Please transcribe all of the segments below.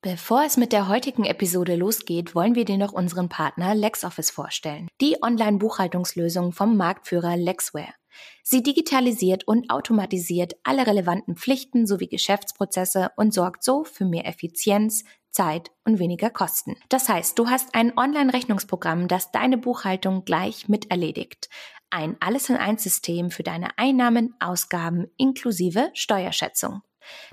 Bevor es mit der heutigen Episode losgeht, wollen wir dir noch unseren Partner LexOffice vorstellen. Die Online-Buchhaltungslösung vom Marktführer Lexware. Sie digitalisiert und automatisiert alle relevanten Pflichten sowie Geschäftsprozesse und sorgt so für mehr Effizienz, Zeit und weniger Kosten. Das heißt, du hast ein Online-Rechnungsprogramm, das deine Buchhaltung gleich mit erledigt. Ein Alles-in-Eins-System für deine Einnahmen, Ausgaben inklusive Steuerschätzung.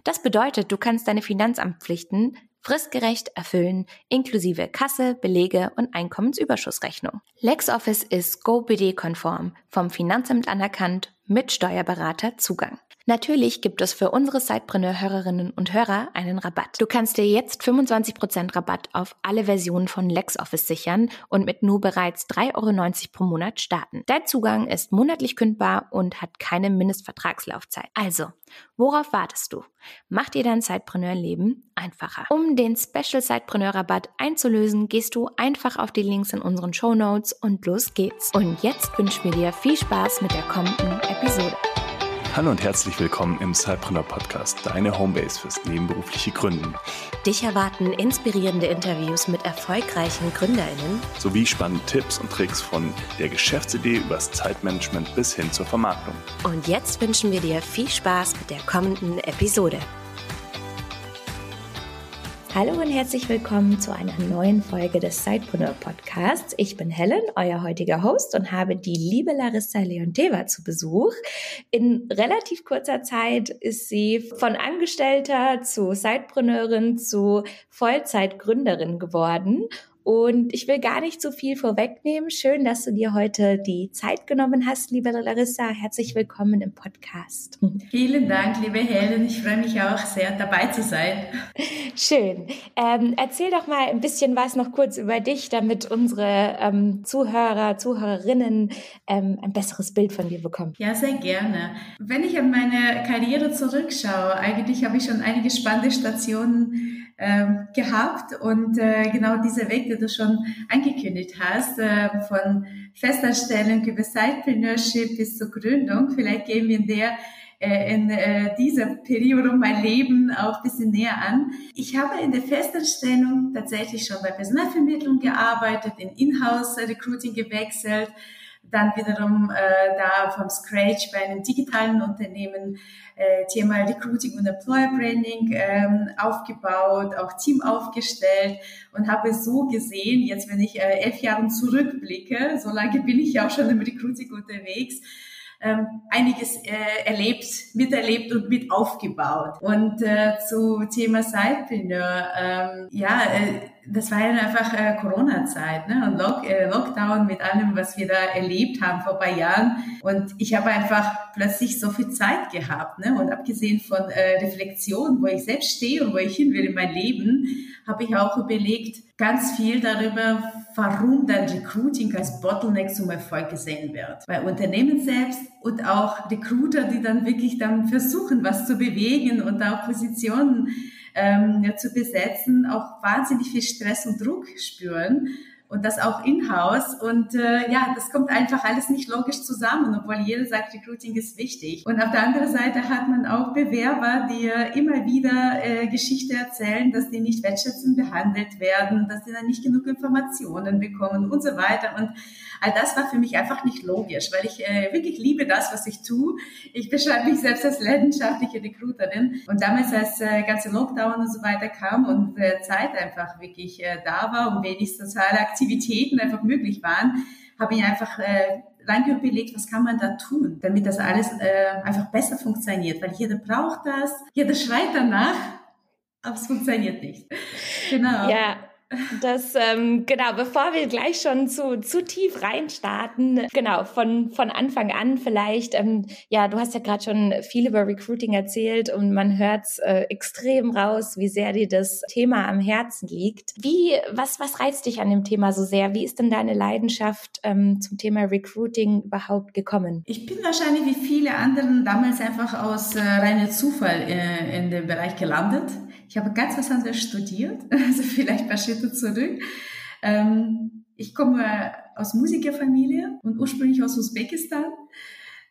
Das bedeutet, du kannst deine Finanzamtpflichten fristgerecht erfüllen, inklusive Kasse, Belege und Einkommensüberschussrechnung. LexOffice ist GoBD-konform, vom Finanzamt anerkannt, mit Steuerberater Zugang. Natürlich gibt es für unsere Sidepreneur-Hörerinnen und Hörer einen Rabatt. Du kannst dir jetzt 25% Rabatt auf alle Versionen von LexOffice sichern und mit nur bereits 3,90 Euro pro Monat starten. Dein Zugang ist monatlich kündbar und hat keine Mindestvertragslaufzeit. Also, worauf wartest du? Mach dir dein Sidepreneur-Leben einfacher. Um den Special Sidepreneur-Rabatt einzulösen, gehst du einfach auf die Links in unseren Show Notes und los geht's. Und jetzt wünschen wir dir viel Spaß mit der kommenden Episode. Hallo und herzlich willkommen im Cypreneur Podcast, deine Homebase fürs nebenberufliche Gründen. Dich erwarten inspirierende Interviews mit erfolgreichen GründerInnen sowie spannende Tipps und Tricks von der Geschäftsidee übers Zeitmanagement bis hin zur Vermarktung. Und jetzt wünschen wir dir viel Spaß mit der kommenden Episode. Hallo und herzlich willkommen zu einer neuen Folge des Sidepreneur Podcasts. Ich bin Helen, euer heutiger Host und habe die liebe Larissa Leonteva zu Besuch. In relativ kurzer Zeit ist sie von Angestellter zu Sidepreneurin zu Vollzeitgründerin geworden und ich will gar nicht so viel vorwegnehmen. Schön, dass du dir heute die Zeit genommen hast, liebe Larissa. Herzlich willkommen im Podcast. Vielen Dank, liebe Helen. Ich freue mich auch sehr, dabei zu sein. Schön. Ähm, erzähl doch mal ein bisschen was noch kurz über dich, damit unsere ähm, Zuhörer, Zuhörerinnen ähm, ein besseres Bild von dir bekommen. Ja, sehr gerne. Wenn ich an meine Karriere zurückschaue, eigentlich habe ich schon einige spannende Stationen ähm, gehabt und äh, genau dieser Weg, den du schon angekündigt hast, äh, von Festanstellung über Sidepreneurship bis zur Gründung, vielleicht gehen wir in der äh, in äh, dieser Periode mein Leben auch ein bisschen näher an. Ich habe in der Festanstellung tatsächlich schon bei Personalvermittlung gearbeitet, in Inhouse-Recruiting gewechselt, dann wiederum äh, da vom Scratch bei einem digitalen Unternehmen äh, Thema Recruiting und Employer Branding ähm, aufgebaut, auch Team aufgestellt und habe so gesehen, jetzt wenn ich äh, elf Jahre zurückblicke, so lange bin ich ja auch schon im Recruiting unterwegs, ähm, einiges äh, erlebt, miterlebt und mit aufgebaut. Und äh, zu Thema Sidepreneur, ähm, ja, äh, das war ja einfach äh, Corona-Zeit ne? und Lock, äh, Lockdown mit allem, was wir da erlebt haben vor paar Jahren. Und ich habe einfach plötzlich so viel Zeit gehabt. Ne? Und abgesehen von äh, Reflexion, wo ich selbst stehe und wo ich hin will in mein Leben, habe ich auch überlegt, ganz viel darüber, warum dann Recruiting als Bottleneck zum Erfolg gesehen wird. Bei Unternehmen selbst und auch Recruiter, die dann wirklich dann versuchen, was zu bewegen und auch Positionen ähm, ja, zu besetzen, auch wahnsinnig viel Stress und Druck spüren und das auch in-house. Und äh, ja, das kommt einfach alles nicht logisch zusammen, obwohl jeder sagt, Recruiting ist wichtig. Und auf der anderen Seite hat man auch Bewerber, die äh, immer wieder äh, Geschichte erzählen, dass die nicht wertschätzend behandelt werden, dass die dann nicht genug Informationen bekommen und so weiter. Und all das war für mich einfach nicht logisch, weil ich äh, wirklich liebe das, was ich tue. Ich beschreibe mich selbst als leidenschaftliche Recruiterin. Und damals, als äh, ganze Lockdown und so weiter kam und äh, Zeit einfach wirklich äh, da war und wenig soziale Aktivitäten einfach möglich waren, habe ich einfach äh, lange überlegt, was kann man da tun, damit das alles äh, einfach besser funktioniert, weil jeder braucht das, jeder schreit danach, aber es funktioniert nicht. Genau. Ja, das, ähm, genau, bevor wir gleich schon zu, zu tief reinstarten, genau, von, von Anfang an vielleicht, ähm, ja, du hast ja gerade schon viel über Recruiting erzählt und man hört äh, extrem raus, wie sehr dir das Thema am Herzen liegt. Wie, was, was reizt dich an dem Thema so sehr? Wie ist denn deine Leidenschaft ähm, zum Thema Recruiting überhaupt gekommen? Ich bin wahrscheinlich wie viele anderen damals einfach aus äh, reiner Zufall äh, in dem Bereich gelandet. Ich habe ganz was anderes studiert, also vielleicht ein paar Schritte zurück. Ähm, ich komme aus Musikerfamilie und ursprünglich aus Usbekistan.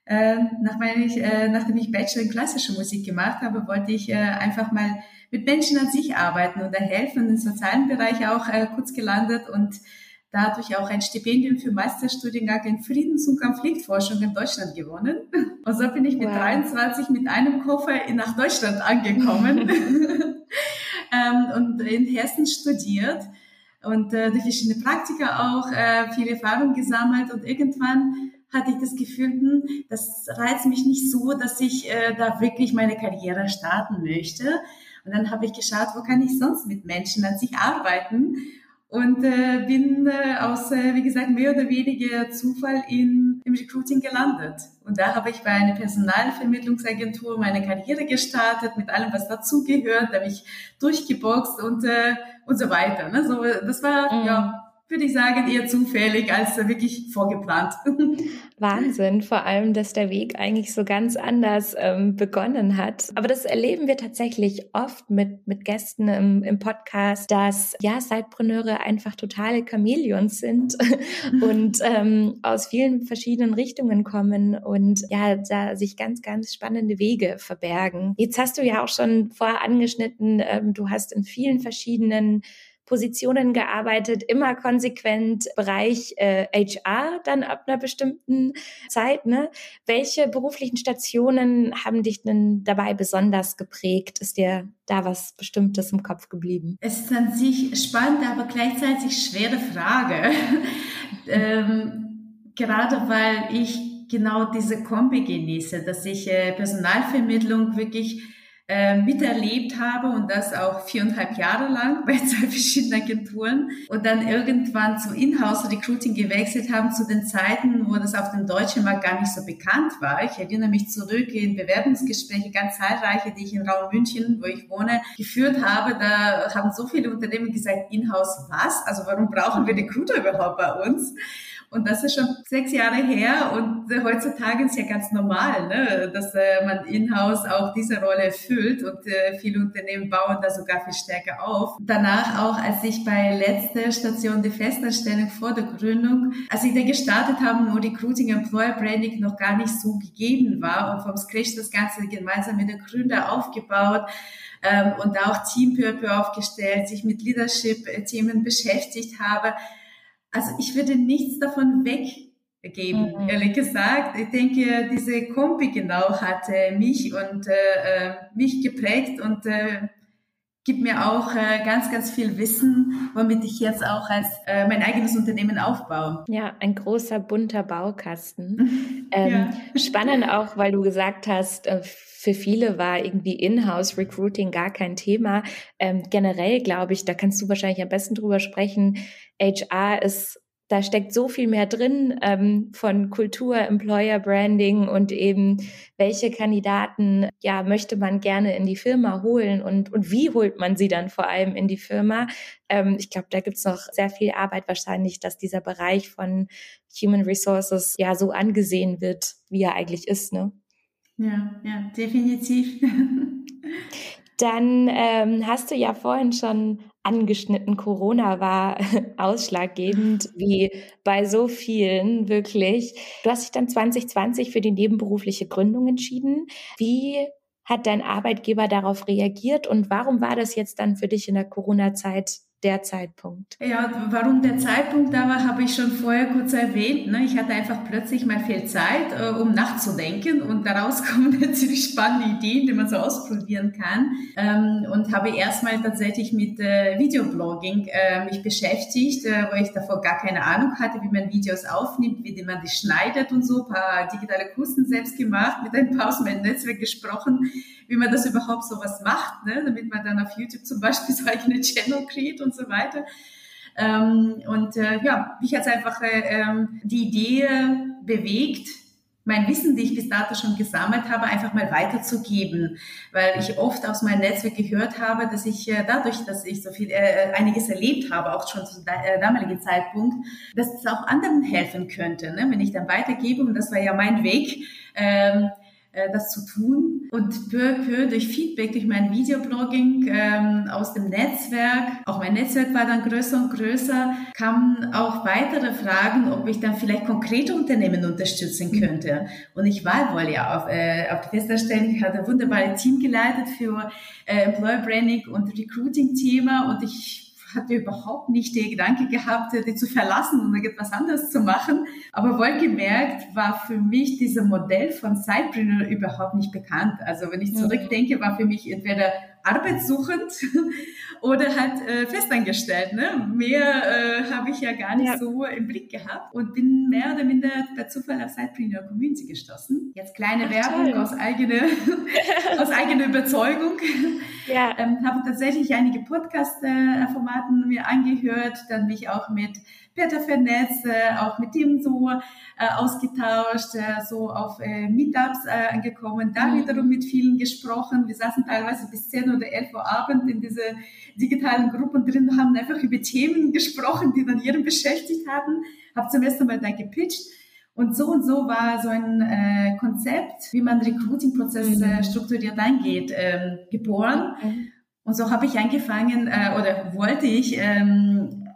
äh, nach ich, äh, nachdem ich Bachelor in klassischer Musik gemacht habe, wollte ich äh, einfach mal mit Menschen an sich arbeiten und da helfen, im sozialen Bereich auch äh, kurz gelandet und dadurch auch ein Stipendium für Meisterstudiengang in Friedens- und Konfliktforschung in Deutschland gewonnen. Und so bin ich mit wow. 23 mit einem Koffer nach Deutschland angekommen ähm, und in Hessen studiert und äh, durch verschiedene Praktika auch äh, viel Erfahrung gesammelt und irgendwann hatte ich das Gefühl, hm, das reizt mich nicht so, dass ich äh, da wirklich meine Karriere starten möchte. Und dann habe ich geschaut, wo kann ich sonst mit Menschen an sich arbeiten und äh, bin äh, aus, äh, wie gesagt, mehr oder weniger Zufall in, im Recruiting gelandet. Und da habe ich bei einer Personalvermittlungsagentur meine Karriere gestartet, mit allem, was dazugehört, da habe ich durchgeboxt und, äh, und so weiter. Ne? So, das war, mhm. ja, würde ich sagen, eher zufällig als wirklich vorgeplant. Wahnsinn, vor allem, dass der Weg eigentlich so ganz anders ähm, begonnen hat. Aber das erleben wir tatsächlich oft mit, mit Gästen im, im Podcast, dass ja, Sidepreneure einfach totale Chamäleons sind und ähm, aus vielen verschiedenen Richtungen kommen und ja, da sich ganz, ganz spannende Wege verbergen. Jetzt hast du ja auch schon vorher angeschnitten, ähm, du hast in vielen verschiedenen Positionen gearbeitet, immer konsequent Bereich äh, HR dann ab einer bestimmten Zeit. Ne? Welche beruflichen Stationen haben dich denn dabei besonders geprägt? Ist dir da was Bestimmtes im Kopf geblieben? Es ist an sich spannend, aber gleichzeitig schwere Frage. ähm, gerade weil ich genau diese Kombi genieße, dass ich äh, Personalvermittlung wirklich äh, miterlebt habe und das auch viereinhalb Jahre lang bei zwei verschiedenen Agenturen und dann irgendwann zum Inhouse-Recruiting gewechselt haben zu den Zeiten, wo das auf dem deutschen Markt gar nicht so bekannt war. Ich erinnere mich zurück in Bewerbungsgespräche, ganz zahlreiche, die ich in Raum München, wo ich wohne, geführt habe. Da haben so viele Unternehmen gesagt, Inhouse was? Also warum brauchen wir Recruiter überhaupt bei uns? Und das ist schon sechs Jahre her und äh, heutzutage ist ja ganz normal, ne, dass äh, man in-house auch diese Rolle erfüllt und äh, viele Unternehmen bauen da sogar viel stärker auf. Danach auch, als ich bei letzter Station die Festanstellung vor der Gründung, als ich da gestartet habe, wo Recruiting Employer Branding noch gar nicht so gegeben war und vom Scratch das Ganze gemeinsam mit den Gründer aufgebaut, ähm, und auch Teampurpose aufgestellt, sich mit Leadership-Themen beschäftigt habe, also ich würde nichts davon weggeben, mhm. ehrlich gesagt. Ich denke, diese Kombi genau hat äh, mich und äh, äh, mich geprägt und äh, gibt mir auch äh, ganz, ganz viel Wissen, womit ich jetzt auch als äh, mein eigenes Unternehmen aufbaue. Ja, ein großer bunter Baukasten. ähm, ja. Spannend auch, weil du gesagt hast, äh, für viele war irgendwie Inhouse Recruiting gar kein Thema. Ähm, generell glaube ich, da kannst du wahrscheinlich am besten drüber sprechen. HR ist da steckt so viel mehr drin ähm, von Kultur, Employer Branding und eben welche Kandidaten ja möchte man gerne in die Firma holen und und wie holt man sie dann vor allem in die Firma? Ähm, ich glaube, da gibt's noch sehr viel Arbeit wahrscheinlich, dass dieser Bereich von Human Resources ja so angesehen wird, wie er eigentlich ist, ne? Ja, ja, definitiv. Dann ähm, hast du ja vorhin schon angeschnitten, Corona war ausschlaggebend, wie bei so vielen wirklich. Du hast dich dann 2020 für die nebenberufliche Gründung entschieden. Wie hat dein Arbeitgeber darauf reagiert und warum war das jetzt dann für dich in der Corona-Zeit der Zeitpunkt? Ja, warum der Zeitpunkt da war, habe ich schon vorher kurz erwähnt. Ne? Ich hatte einfach plötzlich mal viel Zeit, äh, um nachzudenken und daraus kommen natürlich spannende Ideen, die man so ausprobieren kann. Ähm, und habe erstmal tatsächlich mit äh, Videoblogging äh, mich beschäftigt, äh, wo ich davor gar keine Ahnung hatte, wie man Videos aufnimmt, wie man die schneidet und so, ein paar digitale Kursen selbst gemacht, mit ein paar aus meinem Netzwerk gesprochen, wie man das überhaupt so was macht, ne? damit man dann auf YouTube zum Beispiel so eigene Channel kreiert und so weiter. Ähm, und äh, ja, mich hat einfach äh, ähm, die Idee bewegt, mein Wissen, die ich bis dato schon gesammelt habe, einfach mal weiterzugeben, weil ich oft aus meinem Netzwerk gehört habe, dass ich äh, dadurch, dass ich so viel äh, einiges erlebt habe, auch schon zu äh, damaligen Zeitpunkt, dass es auch anderen helfen könnte, ne? wenn ich dann weitergebe und das war ja mein Weg. Ähm, äh, das zu tun. Und peu à peu durch Feedback, durch mein Videoblogging ähm, aus dem Netzwerk, auch mein Netzwerk war dann größer und größer, kamen auch weitere Fragen, ob ich dann vielleicht konkrete Unternehmen unterstützen könnte. Und ich war wohl ja auf, äh, auf die Festanstellung, ich hatte ein wunderbares Team geleitet für äh, Employer Branding und Recruiting-Thema und ich hatte überhaupt nicht den Gedanke gehabt, die zu verlassen und etwas anderes zu machen. Aber wohlgemerkt war für mich dieses Modell von Sidepreneur überhaupt nicht bekannt. Also wenn ich mhm. zurückdenke, war für mich entweder arbeitssuchend oder halt äh, festangestellt. Ne? Mehr äh, habe ich ja gar nicht ja. so im Blick gehabt und bin mehr oder minder per Zufall auf Sidepreneur Community gestoßen. Jetzt kleine Ach, Werbung toll. aus eigener aus eigener Überzeugung. Ja. Ähm, habe tatsächlich einige Podcast-Formaten mir angehört, dann mich auch mit Peter vernetzt, äh, auch mit ihm so äh, ausgetauscht, äh, so auf äh, Meetups äh, angekommen, da mhm. wiederum mit vielen gesprochen. Wir saßen teilweise bis 10 oder 11 Uhr Abend in diese digitalen Gruppen drin, haben einfach über Themen gesprochen, die dann jeden beschäftigt haben. Habe zum ersten Mal da gepitcht. Und so und so war so ein äh, Konzept, wie man Recruiting-Prozess äh, mhm. strukturiert angeht, ähm, geboren. Mhm. Und so habe ich angefangen äh, oder wollte ich ähm,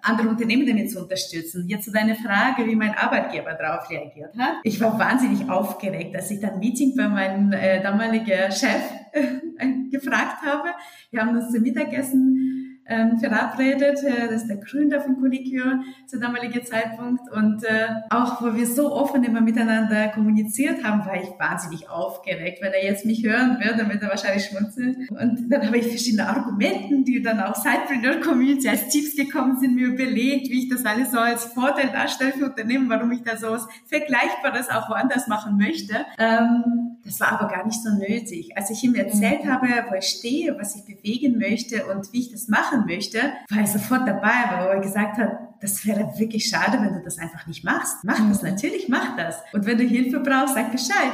andere Unternehmen damit zu unterstützen. Jetzt zu deiner Frage, wie mein Arbeitgeber darauf reagiert hat. Ich war wahnsinnig aufgeregt, als ich dann Meeting bei meinem äh, damaligen Chef äh, gefragt habe. Wir haben uns zum Mittagessen ähm, verabredet. Äh, das ist der Gründer von Colliquio zu damaligen Zeitpunkt. Und äh, auch, wo wir so offen immer miteinander kommuniziert haben, war ich wahnsinnig aufgeregt. Wenn er jetzt mich hören würde, dann wird er wahrscheinlich schmunzeln. Und dann habe ich verschiedene Argumenten, die dann auch Sidepreneur Community als Tipps gekommen sind, mir überlegt, wie ich das alles so als Vorteil darstelle für Unternehmen, warum ich da so was Vergleichbares auch woanders machen möchte. Ähm, das war aber gar nicht so nötig. Als ich ihm erzählt mhm. habe, wo ich stehe, was ich bewegen möchte und wie ich das machen möchte, war er sofort dabei, weil er gesagt hat, das wäre wirklich schade, wenn du das einfach nicht machst. Mach das, mhm. natürlich mach das. Und wenn du Hilfe brauchst, sag Bescheid.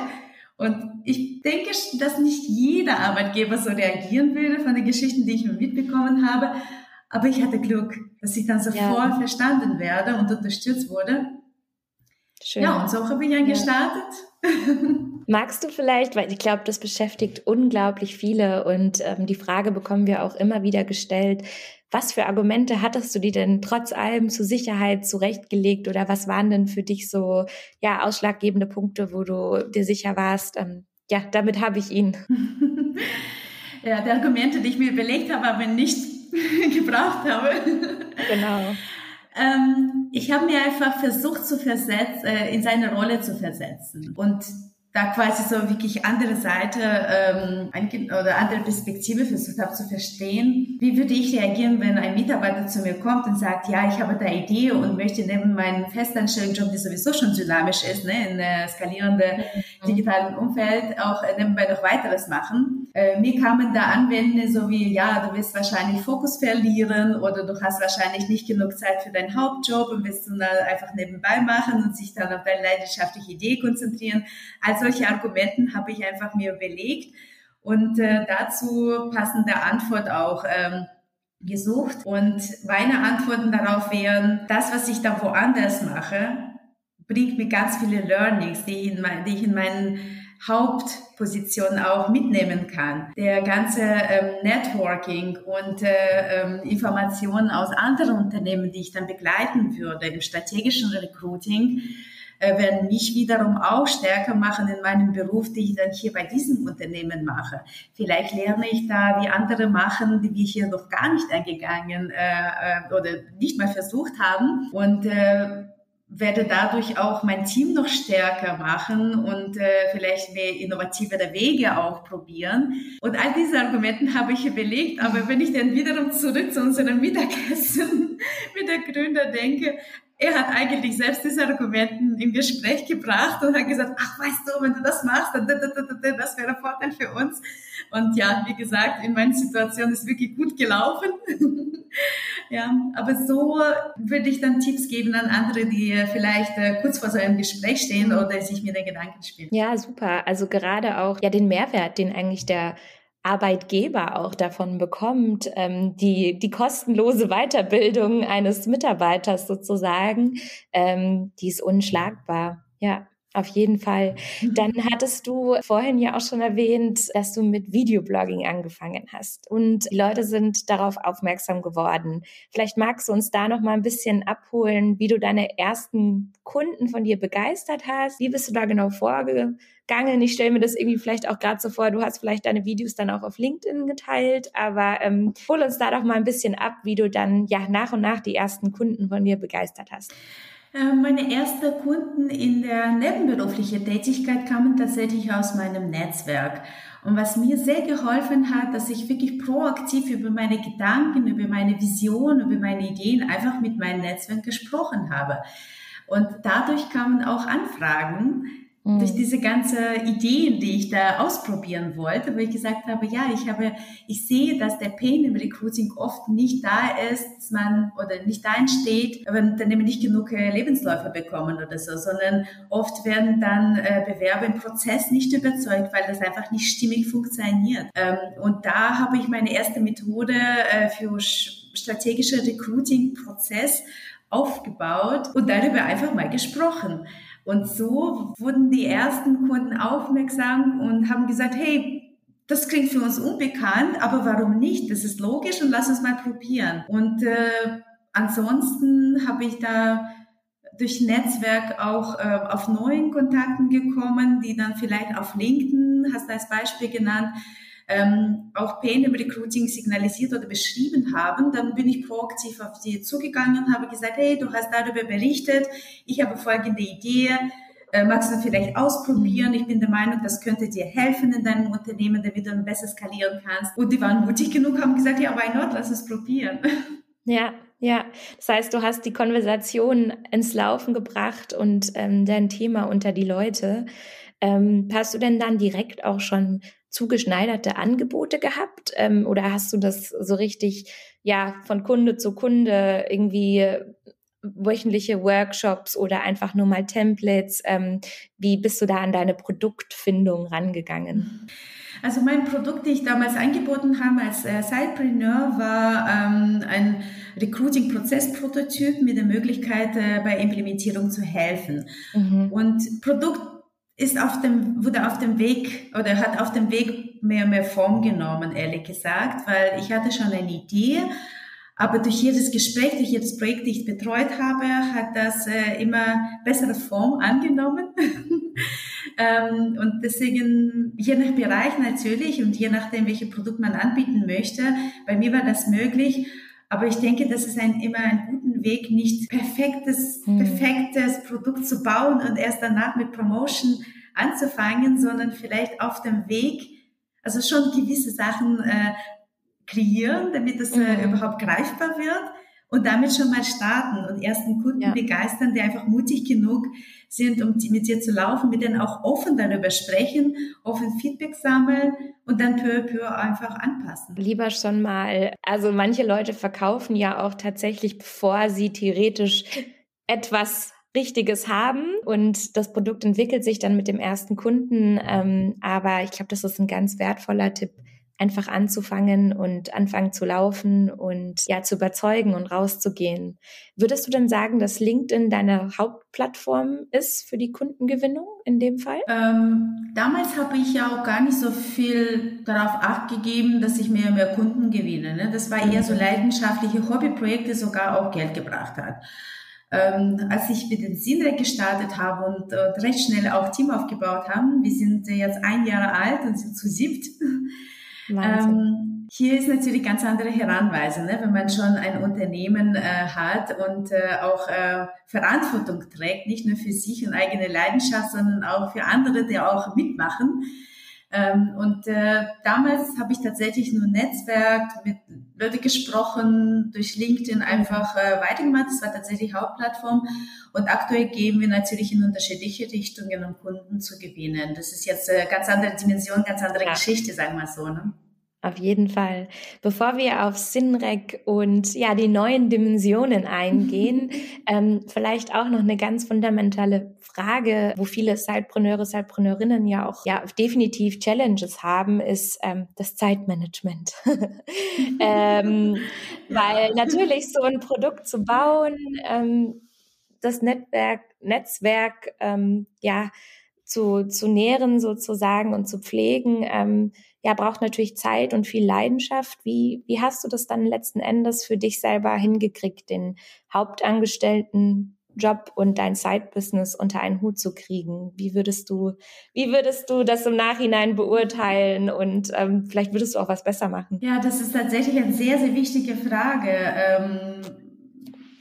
Und ich denke, dass nicht jeder Arbeitgeber so reagieren würde von den Geschichten, die ich mitbekommen habe. Aber ich hatte Glück, dass ich dann sofort ja. verstanden werde und unterstützt wurde. Schön. Ja, und so habe ich dann ja. gestartet. Magst du vielleicht, weil ich glaube, das beschäftigt unglaublich viele und ähm, die Frage bekommen wir auch immer wieder gestellt, was für Argumente hattest du dir denn trotz allem zur Sicherheit zurechtgelegt oder was waren denn für dich so ja ausschlaggebende Punkte, wo du dir sicher warst, ähm, ja, damit habe ich ihn. ja, die Argumente, die ich mir überlegt habe, aber nicht gebraucht habe. Genau. ähm, ich habe mir einfach versucht zu versetzen, äh, in seine Rolle zu versetzen und da quasi so wirklich andere Seite ähm, oder andere Perspektive versucht habe zu verstehen. Wie würde ich reagieren, wenn ein Mitarbeiter zu mir kommt und sagt, ja, ich habe da Idee und möchte neben meinem Festanstellungsjob, der sowieso schon dynamisch ist, ne, in äh, skalierenden mhm. digitalen Umfeld, auch nebenbei noch weiteres machen. Äh, mir kamen da Anwände so wie, ja, du wirst wahrscheinlich Fokus verlieren oder du hast wahrscheinlich nicht genug Zeit für deinen Hauptjob und wirst du dann einfach nebenbei machen und sich dann auf deine leidenschaftliche Idee konzentrieren. Also solche Argumenten habe ich einfach mir überlegt und äh, dazu passende Antwort auch ähm, gesucht. Und meine Antworten darauf wären, das, was ich da woanders mache, bringt mir ganz viele Learnings, die ich in, mein, die ich in meinen Hauptposition auch mitnehmen kann. Der ganze ähm, Networking und äh, ähm, Informationen aus anderen Unternehmen, die ich dann begleiten würde im strategischen Recruiting, äh, werden mich wiederum auch stärker machen in meinem Beruf, den ich dann hier bei diesem Unternehmen mache. Vielleicht lerne ich da, wie andere machen, die wir hier noch gar nicht eingegangen äh, äh, oder nicht mal versucht haben und äh, werde dadurch auch mein Team noch stärker machen und äh, vielleicht mehr innovativere Wege auch probieren. Und all diese Argumenten habe ich überlegt, aber wenn ich dann wiederum zurück zu unserem Mittagessen mit der Gründer denke, er hat eigentlich selbst diese Argumenten im Gespräch gebracht und hat gesagt, ach, weißt du, wenn du das machst, dann das wäre ein Vorteil für uns. Und ja, wie gesagt, in meiner Situation ist wirklich gut gelaufen. ja, aber so würde ich dann Tipps geben an andere, die vielleicht äh, kurz vor so einem Gespräch stehen oder sich mit den Gedanken spielen. Ja, super. Also gerade auch ja den Mehrwert, den eigentlich der Arbeitgeber auch davon bekommt, ähm, die, die kostenlose Weiterbildung eines Mitarbeiters sozusagen, ähm, die ist unschlagbar. Ja. Auf jeden Fall. Mhm. Dann hattest du vorhin ja auch schon erwähnt, dass du mit Videoblogging angefangen hast und die Leute sind darauf aufmerksam geworden. Vielleicht magst du uns da noch mal ein bisschen abholen, wie du deine ersten Kunden von dir begeistert hast. Wie bist du da genau vorgegangen? Ich stelle mir das irgendwie vielleicht auch gerade so vor, du hast vielleicht deine Videos dann auch auf LinkedIn geteilt, aber ähm, hol uns da doch mal ein bisschen ab, wie du dann ja nach und nach die ersten Kunden von dir begeistert hast. Äh, meine ersten Kunden in der nebenberuflichen Tätigkeit kamen tatsächlich aus meinem Netzwerk. Und was mir sehr geholfen hat, dass ich wirklich proaktiv über meine Gedanken, über meine Vision, über meine Ideen einfach mit meinem Netzwerk gesprochen habe. Und dadurch kamen auch Anfragen, mhm. durch diese ganze Ideen, die ich da ausprobieren wollte, wo ich gesagt habe, ja, ich habe, ich sehe, dass der Pain im Recruiting oft nicht da ist, dass man oder nicht da entsteht, wenn Unternehmen nicht genug äh, Lebensläufe bekommen oder so, sondern oft werden dann äh, Bewerber im Prozess nicht überzeugt, weil das einfach nicht stimmig funktioniert. Ähm, und da habe ich meine erste Methode äh, für strategische Recruiting-Prozess aufgebaut und darüber einfach mal gesprochen. Und so wurden die ersten Kunden aufmerksam und haben gesagt, hey, das klingt für uns unbekannt, aber warum nicht? Das ist logisch und lass uns mal probieren. Und äh, ansonsten habe ich da durch Netzwerk auch äh, auf neuen Kontakten gekommen, die dann vielleicht auf LinkedIn, hast du als Beispiel genannt, ähm, auch Pain im Recruiting signalisiert oder beschrieben haben, dann bin ich proaktiv auf sie zugegangen und habe gesagt, hey, du hast darüber berichtet, ich habe folgende Idee, äh, magst du vielleicht ausprobieren? Ich bin der Meinung, das könnte dir helfen in deinem Unternehmen, damit du besser skalieren kannst. Und die waren mutig genug, haben gesagt, ja, why not, lass es probieren. Ja, ja. Das heißt, du hast die Konversation ins Laufen gebracht und ähm, dein Thema unter die Leute. Ähm, hast du denn dann direkt auch schon zugeschneiderte Angebote gehabt? Ähm, oder hast du das so richtig, ja, von Kunde zu Kunde irgendwie wöchentliche Workshops oder einfach nur mal Templates? Ähm, wie bist du da an deine Produktfindung rangegangen? Also mein Produkt, das ich damals angeboten habe als äh, Sidepreneur, war ähm, ein Recruiting-Prozess-Prototyp mit der Möglichkeit, äh, bei Implementierung zu helfen. Mhm. Und Produkt ist auf dem, wurde auf dem Weg oder hat auf dem Weg mehr und mehr Form genommen, ehrlich gesagt, weil ich hatte schon eine Idee, aber durch jedes Gespräch, durch jedes Projekt, das ich betreut habe, hat das äh, immer bessere Form angenommen. ähm, und deswegen, je nach Bereich natürlich und je nachdem, welches Produkt man anbieten möchte, bei mir war das möglich. Aber ich denke, das ist ein, immer ein Weg, nicht perfektes, hm. perfektes Produkt zu bauen und erst danach mit Promotion anzufangen, sondern vielleicht auf dem Weg, also schon gewisse Sachen äh, kreieren, damit es äh, mhm. überhaupt greifbar wird und damit schon mal starten und ersten Kunden ja. begeistern, die einfach mutig genug sind, um mit dir zu laufen, mit denen auch offen darüber sprechen, offen Feedback sammeln und dann peu à peu einfach anpassen. Lieber schon mal, also manche Leute verkaufen ja auch tatsächlich, bevor sie theoretisch etwas Richtiges haben und das Produkt entwickelt sich dann mit dem ersten Kunden. Ähm, aber ich glaube, das ist ein ganz wertvoller Tipp, einfach anzufangen und anfangen zu laufen und ja zu überzeugen und rauszugehen. Würdest du denn sagen, dass LinkedIn deine Hauptplattform ist für die Kundengewinnung in dem Fall? Ähm, damals habe ich ja auch gar nicht so viel darauf acht gegeben, dass ich mehr und mehr Kunden gewinne. Ne? Das war eher so mhm. leidenschaftliche Hobbyprojekte, sogar auch Geld gebracht hat. Ähm, als ich mit den Sinre gestartet habe und, und recht schnell auch Team aufgebaut haben, wir sind jetzt ein Jahr alt und sind zu siebt, ähm, hier ist natürlich ganz andere Heranweise, ne? wenn man schon ein Unternehmen äh, hat und äh, auch äh, Verantwortung trägt, nicht nur für sich und eigene Leidenschaft, sondern auch für andere, die auch mitmachen. Ähm, und äh, damals habe ich tatsächlich nur Netzwerk mit Leute gesprochen, durch LinkedIn einfach äh, weitergemacht. Das war tatsächlich Hauptplattform. Und aktuell gehen wir natürlich in unterschiedliche Richtungen, um Kunden zu gewinnen. Das ist jetzt äh, ganz andere Dimension, ganz andere ja. Geschichte, sagen wir so. Ne? Auf jeden Fall. Bevor wir auf Sinrec und ja die neuen Dimensionen eingehen, ähm, vielleicht auch noch eine ganz fundamentale Frage, wo viele Sidepreneure, Sidepreneurinnen ja auch ja definitiv Challenges haben, ist ähm, das Zeitmanagement. ähm, weil natürlich so ein Produkt zu bauen, ähm, das Netzwerk, Netzwerk ähm, ja zu, zu nähren sozusagen und zu pflegen, ähm, ja, braucht natürlich Zeit und viel Leidenschaft. Wie, wie hast du das dann letzten Endes für dich selber hingekriegt, den Hauptangestellten Job und dein Side-Business unter einen Hut zu kriegen? Wie würdest du, wie würdest du das im Nachhinein beurteilen und ähm, vielleicht würdest du auch was besser machen? Ja, das ist tatsächlich eine sehr, sehr wichtige Frage. Ähm,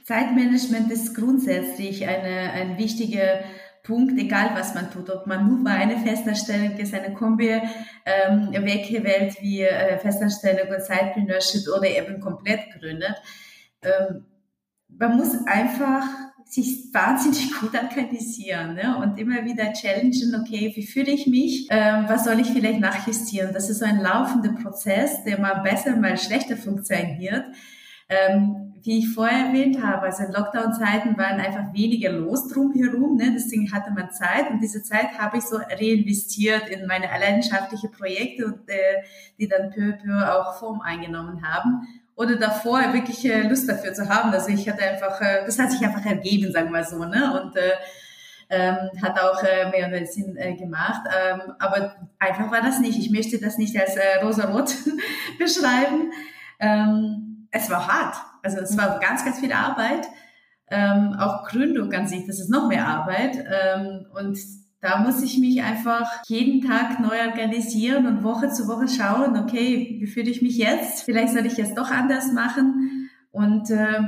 Zeitmanagement ist grundsätzlich eine, ein wichtiger Punkt, egal was man tut, ob man nur bei einer Festanstellung ist, eine Kombi ähm, weggewählt wie äh, Festanstellung und Zeitpreneurship oder eben komplett gründet. Ähm, man muss einfach sich wahnsinnig gut organisieren ne? und immer wieder challengen, okay, wie fühle ich mich, ähm, was soll ich vielleicht nachjustieren. Das ist so ein laufender Prozess, der mal besser, mal schlechter funktioniert. Ähm, wie ich vorher erwähnt habe, also in Lockdown-Zeiten waren einfach weniger los drumherum, ne? deswegen hatte man Zeit und diese Zeit habe ich so reinvestiert in meine leidenschaftlichen Projekte, und, äh, die dann peu peu auch Form eingenommen haben oder davor wirklich äh, Lust dafür zu haben. Also ich hatte einfach, äh, das hat sich einfach ergeben, sagen wir so, ne? Und äh, ähm, hat auch äh, mehr oder Sinn äh, gemacht. Ähm, aber einfach war das nicht. Ich möchte das nicht als äh, rosa-rot beschreiben. Ähm, es war hart. Also es war ganz, ganz viel Arbeit. Ähm, auch Gründung an sich, das ist noch mehr Arbeit. Ähm, und da muss ich mich einfach jeden Tag neu organisieren und Woche zu Woche schauen, okay, wie fühle ich mich jetzt? Vielleicht soll ich es doch anders machen. Und äh,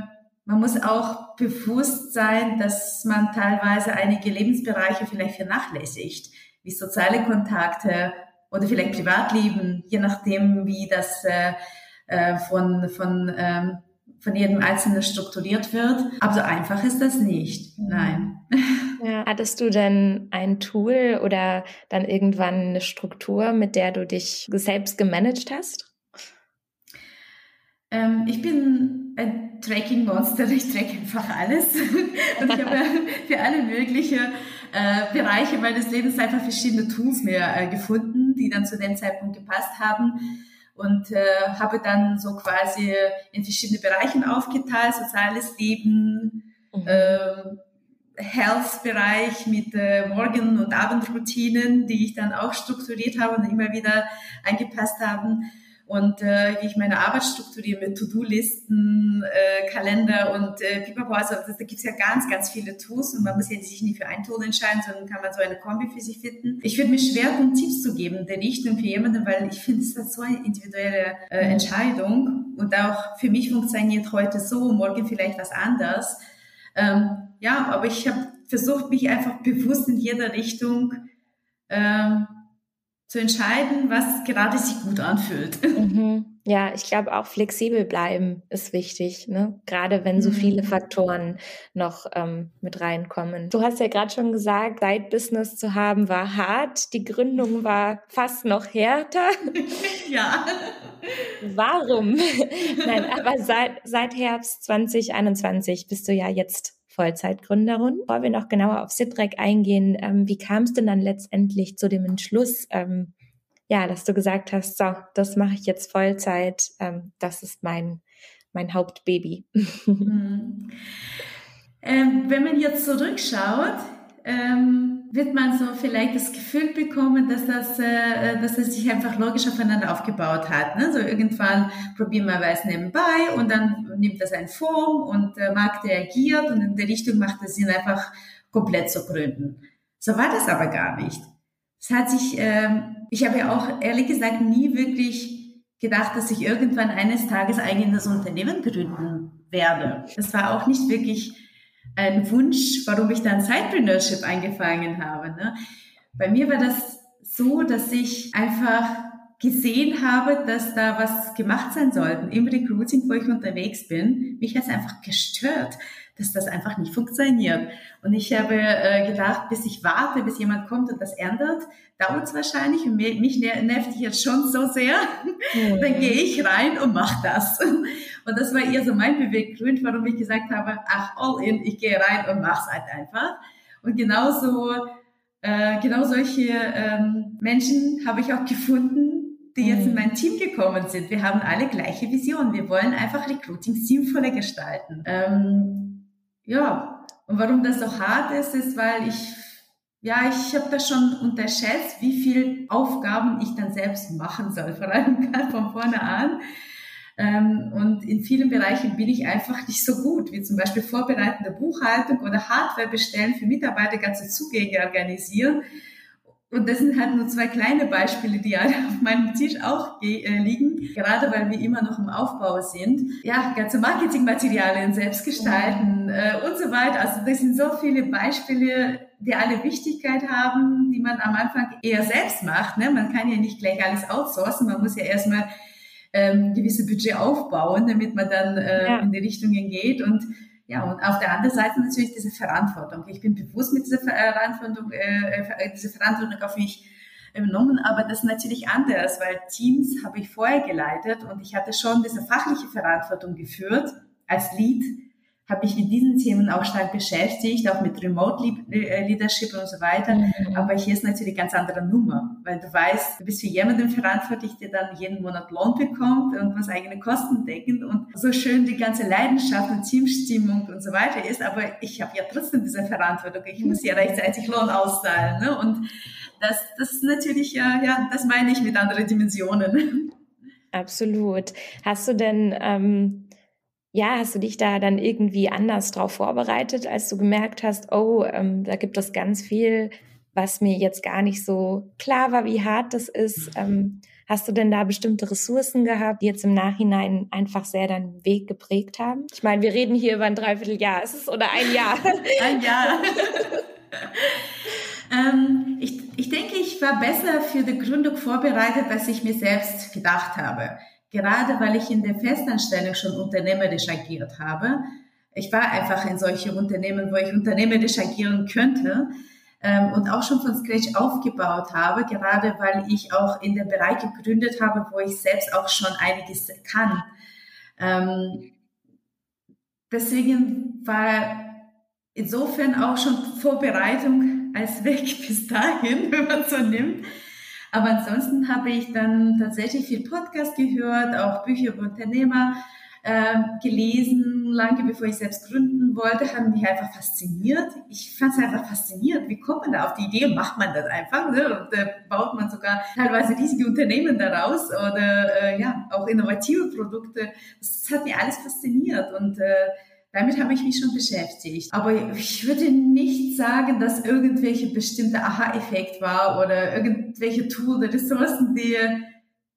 man muss auch bewusst sein, dass man teilweise einige Lebensbereiche vielleicht vernachlässigt, wie soziale Kontakte oder vielleicht Privatleben, je nachdem, wie das äh, äh, von, von, ähm, von jedem Einzelnen strukturiert wird. Aber so einfach ist das nicht. Nein. Ja. Hattest du denn ein Tool oder dann irgendwann eine Struktur, mit der du dich selbst gemanagt hast? Ähm, ich bin ein Tracking-Monster. Ich track einfach alles. Und ich habe für alle möglichen äh, Bereiche meines Lebens einfach verschiedene Tools mir äh, gefunden, die dann zu dem Zeitpunkt gepasst haben und äh, habe dann so quasi in verschiedene Bereichen aufgeteilt, soziales Leben, mhm. äh, Health-Bereich mit äh, Morgen- und Abendroutinen, die ich dann auch strukturiert habe und immer wieder angepasst habe. Und äh, wie ich meine Arbeit strukturiere mit To-Do-Listen, äh, Kalender und äh, Pipapo. Also das, da gibt's ja ganz, ganz viele Tools und man muss ja sich nicht für ein Tool entscheiden, sondern kann man so eine Kombi für sich finden. Ich würde mir schwer tun, Tipps zu geben der Richtung für jemanden, weil ich finde, es ist so eine individuelle äh, Entscheidung. Und auch für mich funktioniert heute so, morgen vielleicht was anders. Ähm, ja, aber ich habe versucht, mich einfach bewusst in jeder Richtung ähm, zu entscheiden, was gerade sich gut anfühlt. Mhm. Ja, ich glaube auch flexibel bleiben ist wichtig, ne? Gerade wenn so viele mhm. Faktoren noch ähm, mit reinkommen. Du hast ja gerade schon gesagt, Side-Business zu haben war hart. Die Gründung war fast noch härter. ja. Warum? Nein, aber seit, seit Herbst 2021 bist du ja jetzt Vollzeitgründerin. Bevor wir noch genauer auf Sitrek eingehen, ähm, wie kam es denn dann letztendlich zu dem Entschluss, ähm, ja, dass du gesagt hast, so, das mache ich jetzt Vollzeit, ähm, das ist mein, mein Hauptbaby. Mhm. Ähm, wenn man jetzt zurückschaut, ähm, wird man so vielleicht das Gefühl bekommen, dass das, äh, dass das sich einfach logisch aufeinander aufgebaut hat. Ne? So irgendwann probieren wir was nebenbei und dann nimmt das eine Form und der Markt reagiert und in der Richtung macht es Sinn, einfach komplett zu gründen. So war das aber gar nicht. Es hat sich, äh, ich habe ja auch ehrlich gesagt nie wirklich gedacht, dass ich irgendwann eines Tages eigenes Unternehmen gründen werde. Das war auch nicht wirklich ein Wunsch, warum ich dann Sidepreneurship eingefangen habe. Ne? Bei mir war das so, dass ich einfach gesehen habe, dass da was gemacht sein sollte im Recruiting, wo ich unterwegs bin. Mich hat es einfach gestört, dass das einfach nicht funktioniert. Und ich habe äh, gedacht, bis ich warte, bis jemand kommt und das ändert, dauert es wahrscheinlich. Und mich nervt jetzt schon so sehr. Mhm. Dann gehe ich rein und mache das. Und das war eher so mein Beweggrund, warum ich gesagt habe, ach, all in, ich gehe rein und mach's halt einfach. Und genauso, äh, genau solche ähm, Menschen habe ich auch gefunden, die jetzt in mhm. mein Team gekommen sind. Wir haben alle gleiche Vision. Wir wollen einfach Recruiting sinnvoller gestalten. Ähm, ja, Und warum das so hart ist, ist, weil ich, ja, ich habe das schon unterschätzt, wie viel Aufgaben ich dann selbst machen soll, vor allem von vorne an. Ähm, und in vielen Bereichen bin ich einfach nicht so gut, wie zum Beispiel vorbereitende Buchhaltung oder Hardware bestellen für Mitarbeiter, ganze Zugänge organisieren. Und das sind halt nur zwei kleine Beispiele, die auf meinem Tisch auch äh, liegen, gerade weil wir immer noch im Aufbau sind. Ja, ganze Marketingmaterialien selbst gestalten äh, und so weiter. Also das sind so viele Beispiele, die alle Wichtigkeit haben, die man am Anfang eher selbst macht. Ne? Man kann ja nicht gleich alles outsourcen, man muss ja erstmal ähm, gewisse Budget aufbauen, damit man dann äh, ja. in die Richtungen geht und ja, und auf der anderen Seite natürlich diese Verantwortung. Ich bin bewusst mit dieser Verantwortung, äh, äh diese Verantwortung auf mich übernommen, aber das ist natürlich anders, weil Teams habe ich vorher geleitet und ich hatte schon diese fachliche Verantwortung geführt als Lead habe mich mit diesen Themen auch stark beschäftigt, auch mit Remote äh, Leadership und so weiter. Mhm. Aber hier ist natürlich eine ganz andere Nummer, weil du weißt, du bist für jemanden verantwortlich, der dann jeden Monat Lohn bekommt und was eigene Kosten decken und so schön die ganze Leidenschaft und Teamstimmung und so weiter ist. Aber ich habe ja trotzdem diese Verantwortung. Ich muss ja rechtzeitig Lohn auszahlen. Ne? Und das, das ist natürlich, ja, ja, das meine ich mit anderen Dimensionen. Absolut. Hast du denn ähm ja, hast du dich da dann irgendwie anders drauf vorbereitet, als du gemerkt hast, oh, ähm, da gibt es ganz viel, was mir jetzt gar nicht so klar war, wie hart das ist. Ähm, hast du denn da bestimmte Ressourcen gehabt, die jetzt im Nachhinein einfach sehr deinen Weg geprägt haben? Ich meine, wir reden hier über ein Dreivierteljahr, ist es oder ein Jahr? ein Jahr. ähm, ich, ich denke, ich war besser für die Gründung vorbereitet, als ich mir selbst gedacht habe gerade weil ich in der Festanstellung schon unternehmerisch agiert habe. Ich war einfach in solche Unternehmen, wo ich unternehmerisch agieren könnte ähm, und auch schon von Scratch aufgebaut habe, gerade weil ich auch in den Bereich gegründet habe, wo ich selbst auch schon einiges kann. Ähm, deswegen war insofern auch schon Vorbereitung als Weg bis dahin, wenn man so nimmt. Aber ansonsten habe ich dann tatsächlich viel Podcast gehört, auch Bücher über Unternehmer äh, gelesen, lange bevor ich selbst gründen wollte, haben mich einfach fasziniert. Ich fand es einfach faszinierend. Wie kommt man da auf die Idee? Macht man das einfach? Ne? Und äh, baut man sogar teilweise riesige Unternehmen daraus oder äh, ja auch innovative Produkte. Das hat mich alles fasziniert und äh, damit habe ich mich schon beschäftigt. Aber ich würde nicht sagen, dass irgendwelche bestimmte Aha-Effekt war oder irgendwelche Tools oder Ressourcen, die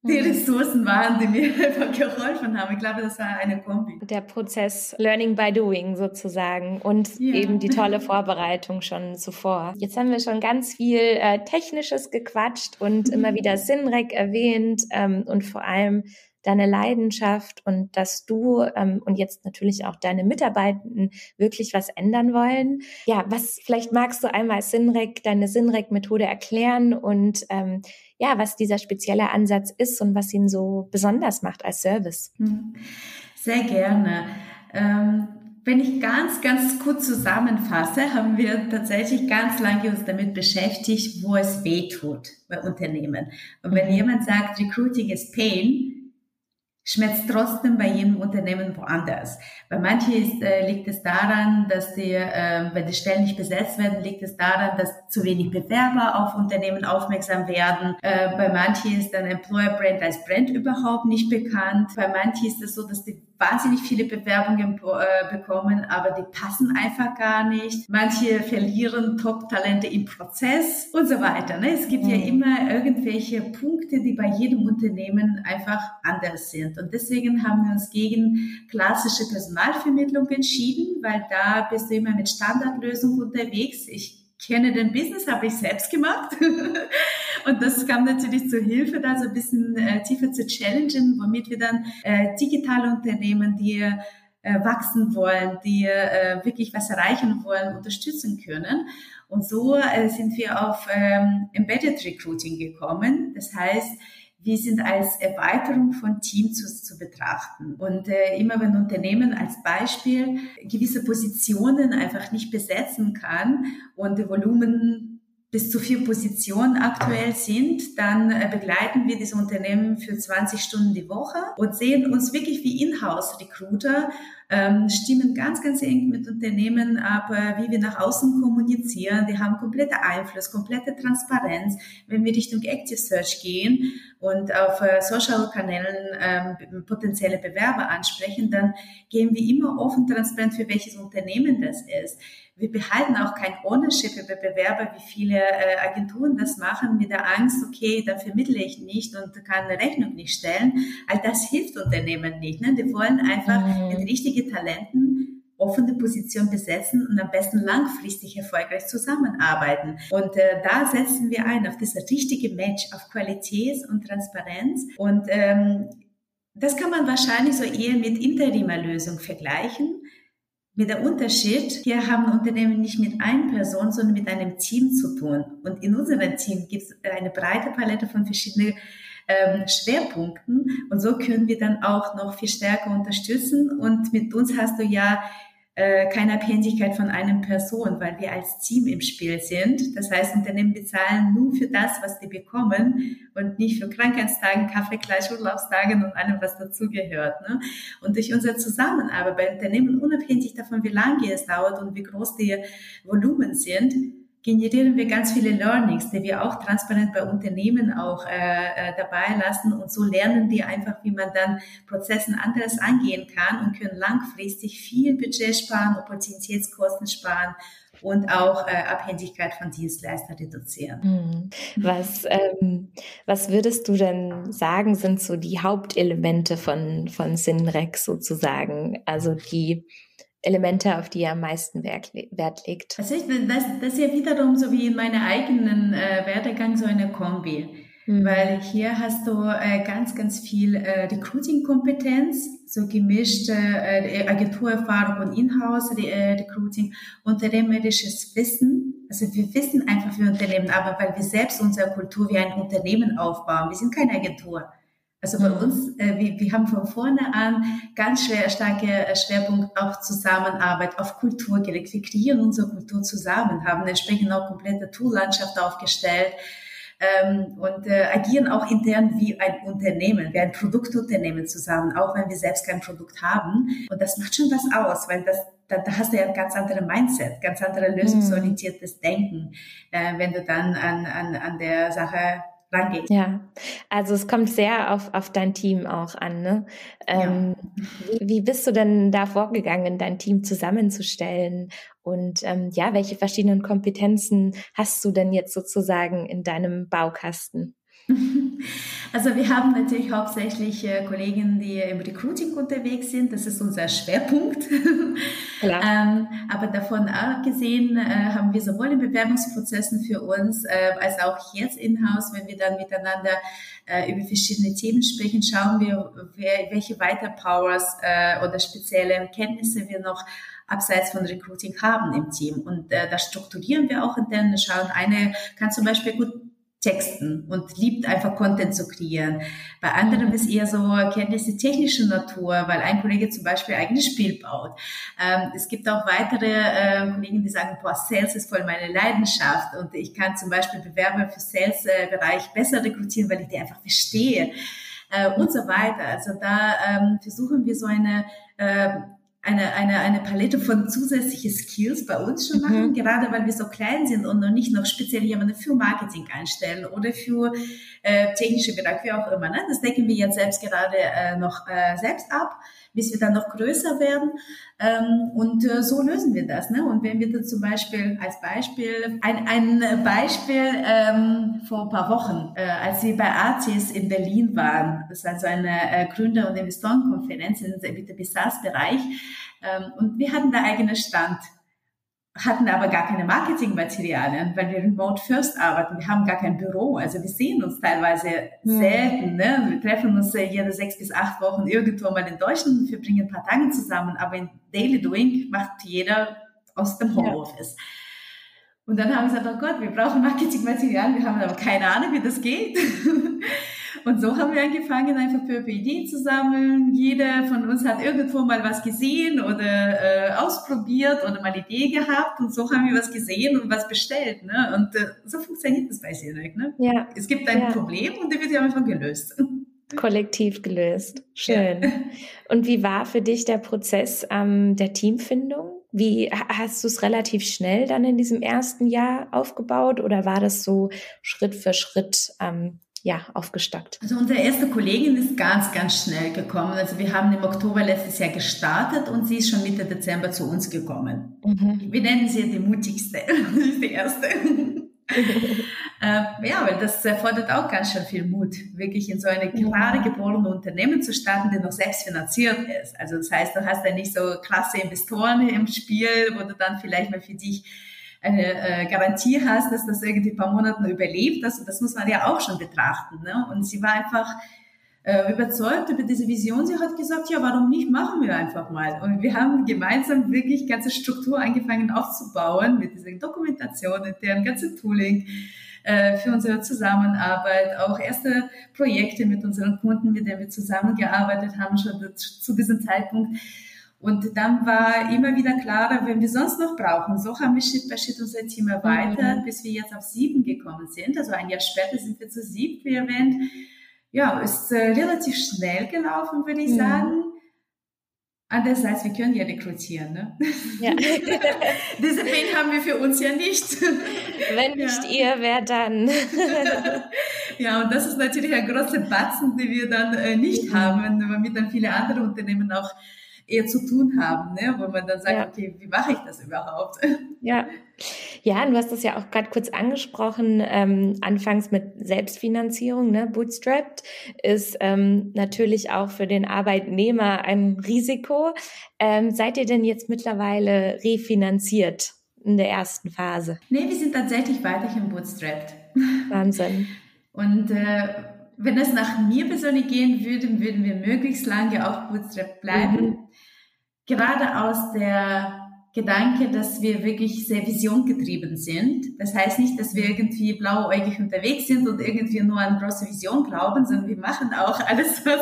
die mhm. Ressourcen waren, die mir einfach geholfen haben. Ich glaube, das war eine Kombi. Der Prozess Learning by Doing sozusagen und ja. eben die tolle Vorbereitung schon zuvor. Jetzt haben wir schon ganz viel äh, Technisches gequatscht und mhm. immer wieder Sinrec erwähnt ähm, und vor allem deine Leidenschaft und dass du ähm, und jetzt natürlich auch deine Mitarbeitenden wirklich was ändern wollen. Ja, was vielleicht magst du einmal Sinrec, deine Sinrec-Methode erklären und ähm, ja, was dieser spezielle Ansatz ist und was ihn so besonders macht als Service. Hm. Sehr gerne. Ähm wenn ich ganz, ganz kurz zusammenfasse, haben wir tatsächlich ganz lange uns damit beschäftigt, wo es weh tut bei Unternehmen. Und wenn mhm. jemand sagt, Recruiting is Pain, schmerzt trotzdem bei jedem Unternehmen woanders. Bei manchen ist, äh, liegt es daran, dass die, äh, wenn die Stellen nicht besetzt werden, liegt es daran, dass zu wenig Bewerber auf Unternehmen aufmerksam werden. Äh, bei manchen ist dann Employer Brand als Brand überhaupt nicht bekannt. Bei manchen ist es so, dass die wahnsinnig viele Bewerbungen äh, bekommen, aber die passen einfach gar nicht. Manche verlieren Top-Talente im Prozess und so weiter. Ne? Es gibt mhm. ja immer irgendwelche Punkte, die bei jedem Unternehmen einfach anders sind. Und deswegen haben wir uns gegen klassische Personalvermittlung entschieden, weil da bist du immer mit Standardlösungen unterwegs. Ich kenne den Business, habe ich selbst gemacht. und das kam natürlich zur Hilfe, da so ein bisschen äh, tiefer zu challengen, womit wir dann äh, digitale Unternehmen, die äh, wachsen wollen, die äh, wirklich was erreichen wollen, unterstützen können. Und so äh, sind wir auf ähm, Embedded Recruiting gekommen. Das heißt, wir sind als Erweiterung von Teams zu, zu betrachten. Und äh, immer wenn Unternehmen als Beispiel gewisse Positionen einfach nicht besetzen kann und die Volumen bis zu vier Positionen aktuell sind, dann äh, begleiten wir diese Unternehmen für 20 Stunden die Woche und sehen uns wirklich wie Inhouse-Recruiter ähm, stimmen ganz, ganz eng mit Unternehmen ab, äh, wie wir nach außen kommunizieren. Die haben komplette Einfluss, komplette Transparenz. Wenn wir Richtung Active Search gehen und auf äh, Social-Kanälen ähm, potenzielle Bewerber ansprechen, dann gehen wir immer offen transparent für welches Unternehmen das ist. Wir behalten auch kein Ownership über Bewerber, wie viele äh, Agenturen das machen, mit der Angst, okay, dann vermittle ich nicht und kann eine Rechnung nicht stellen. All das hilft Unternehmen nicht. Ne? Die wollen einfach mhm. mit richtigen Talenten offene Position besetzen und am besten langfristig erfolgreich zusammenarbeiten. Und äh, da setzen wir ein auf das richtige Match, auf Qualität und Transparenz. Und ähm, das kann man wahrscheinlich so eher mit Interimer-Lösung vergleichen. Mit der Unterschied, hier haben Unternehmen nicht mit einer Person, sondern mit einem Team zu tun. Und in unserem Team gibt es eine breite Palette von verschiedenen ähm, Schwerpunkten. Und so können wir dann auch noch viel stärker unterstützen. Und mit uns hast du ja äh, keine Abhängigkeit von einer Person, weil wir als Team im Spiel sind. Das heißt, Unternehmen bezahlen nur für das, was die bekommen und nicht für Krankheitstagen, Kaffeeklatsch, Urlaubstagen und allem, was dazugehört. Ne? Und durch unsere Zusammenarbeit bei Unternehmen, unabhängig davon, wie lange es dauert und wie groß die Volumen sind, generieren wir ganz viele Learnings, die wir auch transparent bei Unternehmen auch äh, äh, dabei lassen und so lernen wir einfach, wie man dann Prozessen anders angehen kann und können langfristig viel Budget sparen, Opportunitätskosten sparen und auch äh, Abhängigkeit von Dienstleistern reduzieren. Hm. Was, ähm, was würdest du denn sagen, sind so die Hauptelemente von, von Sinrex sozusagen? Also die Elemente, auf die er am meisten Wert, legt? Also ich, das, das ist ja wiederum so wie in meinem eigenen äh, Werdegang so eine Kombi. Mhm. Weil hier hast du äh, ganz, ganz viel äh, Recruiting-Kompetenz, so gemischt äh, Agenturerfahrung und Inhouse-Recruiting, äh, unternehmerisches Wissen. Also wir wissen einfach, wie Unternehmen aber weil wir selbst unsere Kultur wie ein Unternehmen aufbauen. Wir sind keine Agentur. Also bei mhm. uns, äh, wir, wir haben von vorne an ganz schwer, starke äh, Schwerpunkt auf Zusammenarbeit, auf Kultur gelegt. Wir kreieren unsere Kultur zusammen, haben entsprechend auch komplette Toollandschaft aufgestellt ähm, und äh, agieren auch intern wie ein Unternehmen, wie ein Produktunternehmen zusammen, auch wenn wir selbst kein Produkt haben. Und das macht schon was aus, weil das da, da hast du ja ein ganz anderes Mindset, ganz anderes lösungsorientiertes Denken, äh, wenn du dann an, an, an der Sache rangeht. Ja, also es kommt sehr auf, auf dein Team auch an. Ne? Ähm, ja. wie, wie bist du denn da vorgegangen, dein Team zusammenzustellen? Und ähm, ja, welche verschiedenen Kompetenzen hast du denn jetzt sozusagen in deinem Baukasten? Also wir haben natürlich hauptsächlich äh, Kollegen, die im Recruiting unterwegs sind. Das ist unser Schwerpunkt. ähm, aber davon abgesehen äh, haben wir sowohl in Bewerbungsprozessen für uns äh, als auch jetzt in-house, wenn wir dann miteinander äh, über verschiedene Themen sprechen, schauen wir, wer, welche Weiterpowers äh, oder spezielle Kenntnisse wir noch abseits von Recruiting haben im Team. Und äh, das strukturieren wir auch intern. Wir schauen, eine kann zum Beispiel gut Texten und liebt einfach Content zu kreieren. Bei anderen ist eher so Kenntnisse technischer Natur, weil ein Kollege zum Beispiel eigenes Spiel baut. Ähm, es gibt auch weitere äh, Kollegen, die sagen, boah, Sales ist voll meine Leidenschaft und ich kann zum Beispiel Bewerber für Sales-Bereich besser rekrutieren, weil ich die einfach verstehe äh, und so weiter. Also da ähm, versuchen wir so eine äh, eine, eine, eine Palette von zusätzlichen Skills bei uns schon machen, mhm. gerade weil wir so klein sind und noch nicht noch speziell jemanden für Marketing einstellen oder für äh, technische Bereich, wie auch immer. Ne? Das decken wir jetzt selbst gerade äh, noch äh, selbst ab, bis wir dann noch größer werden. Ähm, und äh, so lösen wir das. Ne? Und wenn wir dann zum Beispiel als Beispiel, ein, ein Beispiel ähm, vor ein paar Wochen, äh, als wir bei Artis in Berlin waren, das ist also eine äh, Gründer- und Investorenkonferenz im B2B-SaaS-Bereich, ähm, und wir hatten da eigenen Stand hatten aber gar keine Marketingmaterialien, weil wir remote first arbeiten. Wir haben gar kein Büro. Also wir sehen uns teilweise mhm. selten. Ne? Wir treffen uns äh, jede sechs bis acht Wochen irgendwo mal in Deutschland und verbringen ein paar Tage zusammen. Aber in Daily Doing macht jeder aus dem Homeoffice. Ja. Und dann haben wir gesagt, oh Gott, wir brauchen Marketingmaterialien. Wir haben aber keine Ahnung, wie das geht. Und so haben wir angefangen, einfach für Ideen zu sammeln. Jeder von uns hat irgendwo mal was gesehen oder äh, ausprobiert oder mal Idee gehabt und so haben wir was gesehen und was bestellt. Ne? Und äh, so funktioniert das bei Sinek. Ne? Ja. Es gibt ein ja. Problem und der wird ja einfach gelöst. Kollektiv gelöst. Schön. Ja. Und wie war für dich der Prozess ähm, der Teamfindung? Wie hast du es relativ schnell dann in diesem ersten Jahr aufgebaut oder war das so Schritt für Schritt ähm, ja, aufgestockt? Also unsere erste Kollegin ist ganz, ganz schnell gekommen. Also wir haben im Oktober letztes Jahr gestartet und sie ist schon Mitte Dezember zu uns gekommen. Mhm. Wir nennen sie die mutigste, die erste. äh, ja, weil das erfordert auch ganz schön viel Mut, wirklich in so eine gerade geborene Unternehmen zu starten, die noch selbst finanziert ist. Also das heißt, du hast ja nicht so klasse Investoren im Spiel, wo du dann vielleicht mal für dich eine äh, Garantie hast, dass das irgendwie ein paar Monaten überlebt. Also das muss man ja auch schon betrachten. Ne? Und sie war einfach äh, überzeugt über diese Vision. Sie hat gesagt, ja, warum nicht, machen wir einfach mal. Und wir haben gemeinsam wirklich ganze Struktur angefangen aufzubauen mit dieser Dokumentation, mit deren ganzen Tooling äh, für unsere Zusammenarbeit, auch erste Projekte mit unseren Kunden, mit denen wir zusammengearbeitet haben, schon zu diesem Zeitpunkt. Und dann war immer wieder klarer, wenn wir sonst noch brauchen. So haben wir Schritt bei Schritt unser Team erweitert, mhm. bis wir jetzt auf sieben gekommen sind. Also ein Jahr später sind wir zu sieben, wie erwähnt ja, ist äh, relativ schnell gelaufen, würde ich mhm. sagen. Andererseits, wir können ja rekrutieren. Ne? Ja. Diese Pain haben wir für uns ja nicht. Wenn nicht ja. ihr, wer dann? ja, und das ist natürlich ein großer Batzen, den wir dann äh, nicht mhm. haben, womit dann viele andere Unternehmen auch eher zu tun haben, ne? wo man dann sagt, ja. okay, wie mache ich das überhaupt? Ja, ja, du hast das ja auch gerade kurz angesprochen, ähm, anfangs mit Selbstfinanzierung, ne? Bootstrapped ist ähm, natürlich auch für den Arbeitnehmer ein Risiko. Ähm, seid ihr denn jetzt mittlerweile refinanziert in der ersten Phase? Nee, wir sind tatsächlich weiterhin bootstrapped. Wahnsinn. Und äh, wenn es nach mir persönlich gehen würde, würden wir möglichst lange auch bootstrapped bleiben. Mhm. Gerade aus der Gedanke, dass wir wirklich sehr visiongetrieben sind. Das heißt nicht, dass wir irgendwie blauäugig unterwegs sind und irgendwie nur an große Vision glauben, sondern wir machen auch alles, was,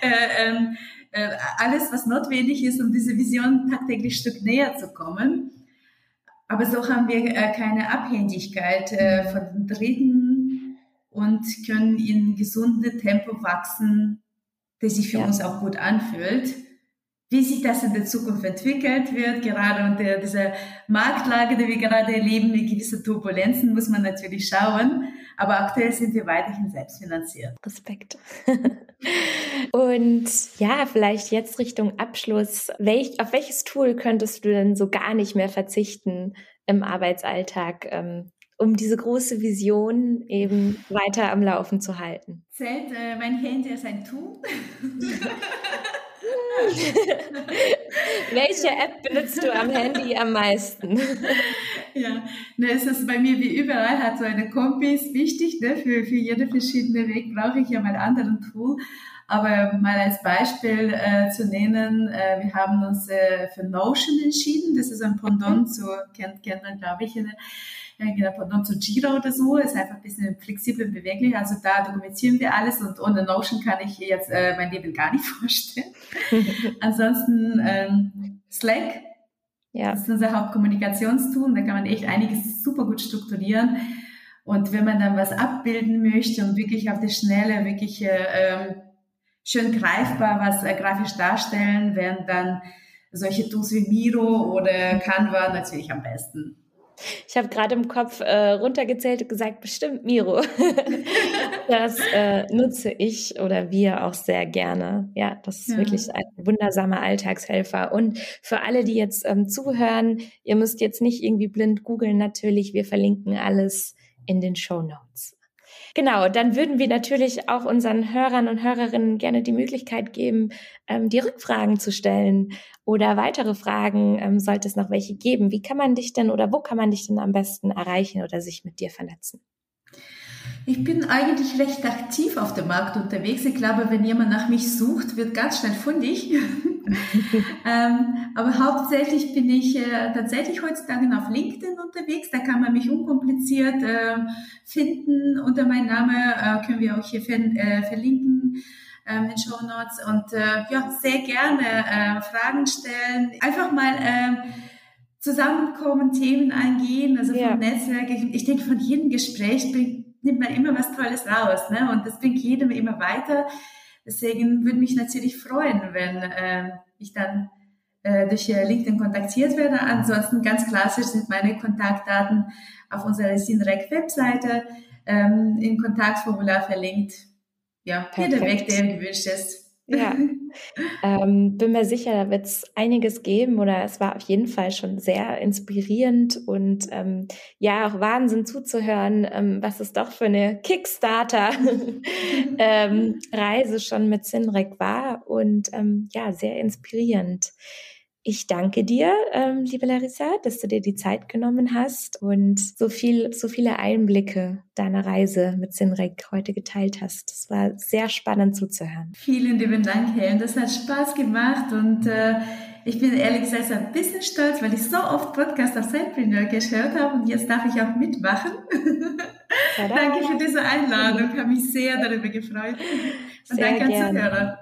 äh, ähm, äh, alles, was notwendig ist, um diese Vision tagtäglich Stück näher zu kommen. Aber so haben wir äh, keine Abhängigkeit äh, von den Dritten und können in gesunde Tempo wachsen, das sich für ja. uns auch gut anfühlt wie sich das in der Zukunft entwickelt wird, gerade unter dieser Marktlage, die wir gerade erleben, mit gewissen Turbulenzen, muss man natürlich schauen. Aber aktuell sind wir weiterhin selbstfinanziert. Respekt. Und ja, vielleicht jetzt Richtung Abschluss. Welch, auf welches Tool könntest du denn so gar nicht mehr verzichten im Arbeitsalltag, ähm, um diese große Vision eben weiter am Laufen zu halten? Zählt äh, mein Handy als ein Tool? Welche App benutzt du am Handy am meisten? ja, ne, es ist bei mir wie überall, hat so eine Kombi, ist wichtig, ne? für, für jede verschiedene Weg brauche ich ja mal anderen Tool. Aber mal als Beispiel äh, zu nennen, äh, wir haben uns äh, für Notion entschieden. Das ist ein Pendant zu, kennt, kennt man, glaube ich, eine, genau, Pendant zu Jira oder so, ist einfach ein bisschen flexibel und beweglich. Also da dokumentieren wir alles und ohne Notion kann ich jetzt äh, mein Leben gar nicht vorstellen. Ansonsten ähm, Slack, ja. das ist unser Hauptkommunikationstool, da kann man echt einiges super gut strukturieren. Und wenn man dann was abbilden möchte und wirklich auf die Schnelle, wirklich äh, schön greifbar was äh, grafisch darstellen, wären dann solche Tools wie Miro oder Canva natürlich am besten. Ich habe gerade im Kopf äh, runtergezählt und gesagt, bestimmt Miro. das äh, nutze ich oder wir auch sehr gerne. Ja, das ist ja. wirklich ein wundersamer Alltagshelfer. Und für alle, die jetzt ähm, zuhören, ihr müsst jetzt nicht irgendwie blind googeln natürlich. Wir verlinken alles in den Show Notes. Genau, dann würden wir natürlich auch unseren Hörern und Hörerinnen gerne die Möglichkeit geben, ähm, die Rückfragen zu stellen oder weitere Fragen, ähm, sollte es noch welche geben. Wie kann man dich denn oder wo kann man dich denn am besten erreichen oder sich mit dir vernetzen? Ich bin eigentlich recht aktiv auf dem Markt unterwegs. Ich glaube, wenn jemand nach mich sucht, wird ganz schnell fundig. ähm, aber hauptsächlich bin ich äh, tatsächlich heutzutage auf LinkedIn unterwegs. Da kann man mich unkompliziert äh, finden. Unter meinem Namen äh, können wir auch hier äh, verlinken ähm, in Show Notes. Und äh, ja, sehr gerne äh, Fragen stellen. Einfach mal äh, zusammenkommen, Themen eingehen, also ja. vom Netzwerk. Ich, ich denke, von jedem Gespräch bringt nimmt man immer was Tolles raus. Ne? Und das bringt jedem immer weiter. Deswegen würde mich natürlich freuen, wenn äh, ich dann äh, durch LinkedIn kontaktiert werde. Ansonsten ganz klassisch sind meine Kontaktdaten auf unserer Sinrec-Webseite ähm, im Kontaktformular verlinkt. Ja, Perfekt. jeder Weg, der gewünscht ist. Ja, ähm, bin mir sicher, da wird es einiges geben oder es war auf jeden Fall schon sehr inspirierend und ähm, ja, auch Wahnsinn zuzuhören, ähm, was es doch für eine Kickstarter-Reise ähm, schon mit Sinrek war und ähm, ja, sehr inspirierend. Ich danke dir, ähm, liebe Larissa, dass du dir die Zeit genommen hast und so viel, so viele Einblicke deiner Reise mit Sinrek heute geteilt hast. Das war sehr spannend zuzuhören. Vielen lieben Dank, Helen. Das hat Spaß gemacht und äh, ich bin ehrlich gesagt ein bisschen stolz, weil ich so oft Podcast auf Sidepreneur gehört habe und jetzt darf ich auch mitmachen. danke für diese Einladung, habe mich sehr darüber gefreut. Und sehr danke an Zuhörer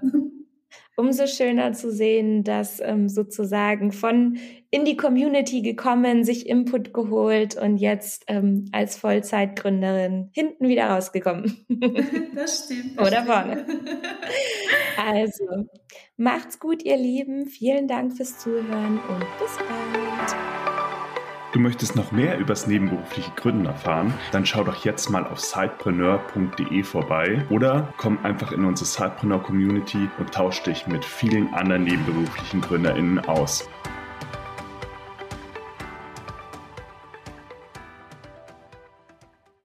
umso schöner zu sehen, dass ähm, sozusagen von in die Community gekommen, sich Input geholt und jetzt ähm, als Vollzeitgründerin hinten wieder rausgekommen. Das stimmt. Das Oder vorne. Also, macht's gut, ihr Lieben. Vielen Dank fürs Zuhören und bis bald. Du möchtest noch mehr übers nebenberufliche Gründen erfahren? Dann schau doch jetzt mal auf sidepreneur.de vorbei oder komm einfach in unsere Sidepreneur Community und tausch dich mit vielen anderen nebenberuflichen GründerInnen aus.